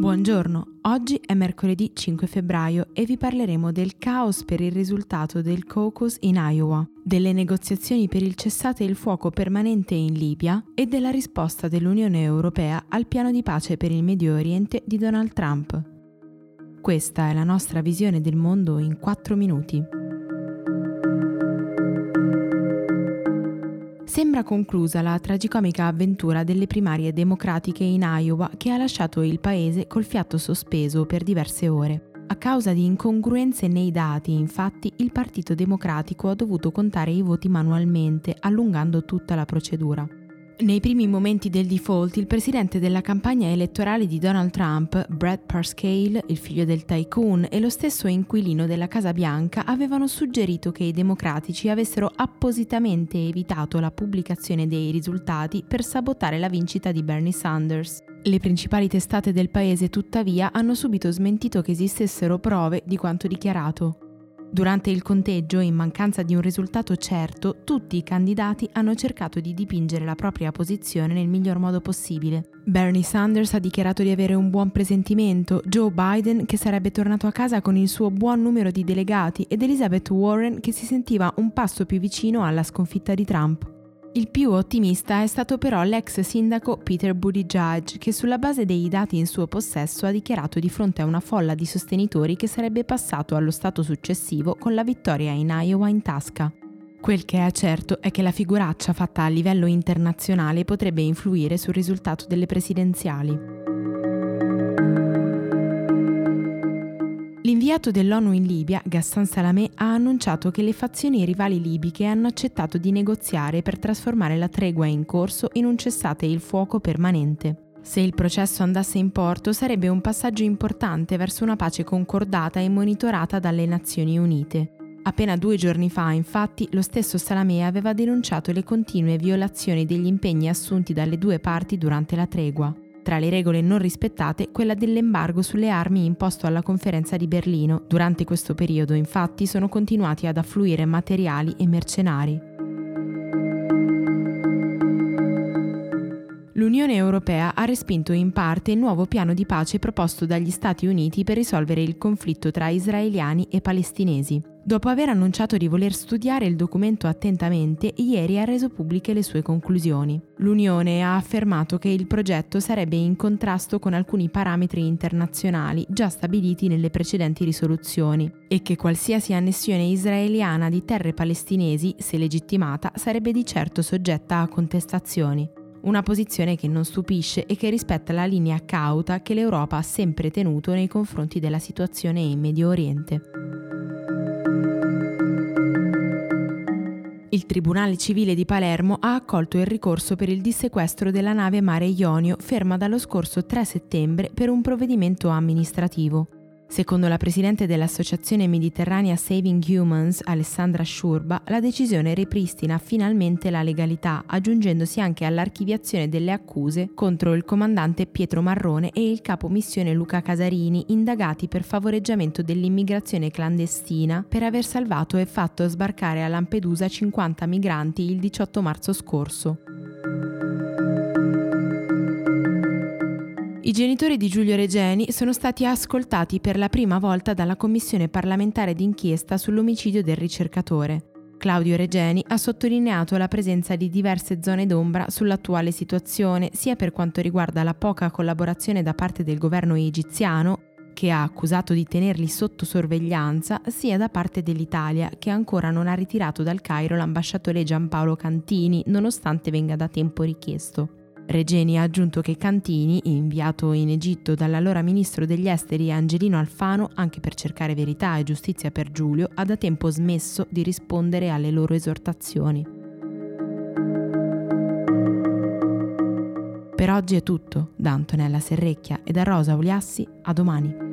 Buongiorno, oggi è mercoledì 5 febbraio e vi parleremo del caos per il risultato del caucus in Iowa, delle negoziazioni per il cessate il fuoco permanente in Libia e della risposta dell'Unione Europea al piano di pace per il Medio Oriente di Donald Trump. Questa è la nostra visione del mondo in 4 minuti. Sembra conclusa la tragicomica avventura delle primarie democratiche in Iowa che ha lasciato il paese col fiato sospeso per diverse ore. A causa di incongruenze nei dati, infatti, il Partito Democratico ha dovuto contare i voti manualmente, allungando tutta la procedura. Nei primi momenti del default, il presidente della campagna elettorale di Donald Trump, Brad Parscale, il figlio del tycoon, e lo stesso inquilino della Casa Bianca avevano suggerito che i democratici avessero appositamente evitato la pubblicazione dei risultati per sabotare la vincita di Bernie Sanders. Le principali testate del paese, tuttavia, hanno subito smentito che esistessero prove di quanto dichiarato. Durante il conteggio, in mancanza di un risultato certo, tutti i candidati hanno cercato di dipingere la propria posizione nel miglior modo possibile. Bernie Sanders ha dichiarato di avere un buon presentimento, Joe Biden che sarebbe tornato a casa con il suo buon numero di delegati ed Elizabeth Warren che si sentiva un passo più vicino alla sconfitta di Trump. Il più ottimista è stato però l'ex sindaco Peter Buttigieg, che sulla base dei dati in suo possesso ha dichiarato di fronte a una folla di sostenitori che sarebbe passato allo stato successivo con la vittoria in Iowa in tasca. Quel che è certo è che la figuraccia fatta a livello internazionale potrebbe influire sul risultato delle presidenziali. L'inviato dell'ONU in Libia, Ghassan Salamé, ha annunciato che le fazioni rivali libiche hanno accettato di negoziare per trasformare la tregua in corso in un cessate il fuoco permanente. Se il processo andasse in porto sarebbe un passaggio importante verso una pace concordata e monitorata dalle Nazioni Unite. Appena due giorni fa, infatti, lo stesso Salamé aveva denunciato le continue violazioni degli impegni assunti dalle due parti durante la tregua. Tra le regole non rispettate, quella dell'embargo sulle armi imposto alla conferenza di Berlino. Durante questo periodo, infatti, sono continuati ad affluire materiali e mercenari. L'Unione Europea ha respinto in parte il nuovo piano di pace proposto dagli Stati Uniti per risolvere il conflitto tra israeliani e palestinesi. Dopo aver annunciato di voler studiare il documento attentamente, ieri ha reso pubbliche le sue conclusioni. L'Unione ha affermato che il progetto sarebbe in contrasto con alcuni parametri internazionali già stabiliti nelle precedenti risoluzioni e che qualsiasi annessione israeliana di terre palestinesi, se legittimata, sarebbe di certo soggetta a contestazioni. Una posizione che non stupisce e che rispetta la linea cauta che l'Europa ha sempre tenuto nei confronti della situazione in Medio Oriente. Il Tribunale Civile di Palermo ha accolto il ricorso per il dissequestro della nave Mare Ionio ferma dallo scorso 3 settembre per un provvedimento amministrativo. Secondo la presidente dell'Associazione Mediterranea Saving Humans, Alessandra Sciurba, la decisione ripristina finalmente la legalità, aggiungendosi anche all'archiviazione delle accuse contro il comandante Pietro Marrone e il capo missione Luca Casarini, indagati per favoreggiamento dell'immigrazione clandestina per aver salvato e fatto sbarcare a Lampedusa 50 migranti il 18 marzo scorso. I genitori di Giulio Regeni sono stati ascoltati per la prima volta dalla Commissione parlamentare d'inchiesta sull'omicidio del ricercatore. Claudio Regeni ha sottolineato la presenza di diverse zone d'ombra sull'attuale situazione, sia per quanto riguarda la poca collaborazione da parte del governo egiziano, che ha accusato di tenerli sotto sorveglianza, sia da parte dell'Italia, che ancora non ha ritirato dal Cairo l'ambasciatore Giampaolo Cantini, nonostante venga da tempo richiesto. Regeni ha aggiunto che Cantini, inviato in Egitto dall'allora ministro degli esteri Angelino Alfano anche per cercare verità e giustizia per Giulio, ha da tempo smesso di rispondere alle loro esortazioni. Per oggi è tutto, da Antonella Serrecchia e da Rosa Uliassi, a domani.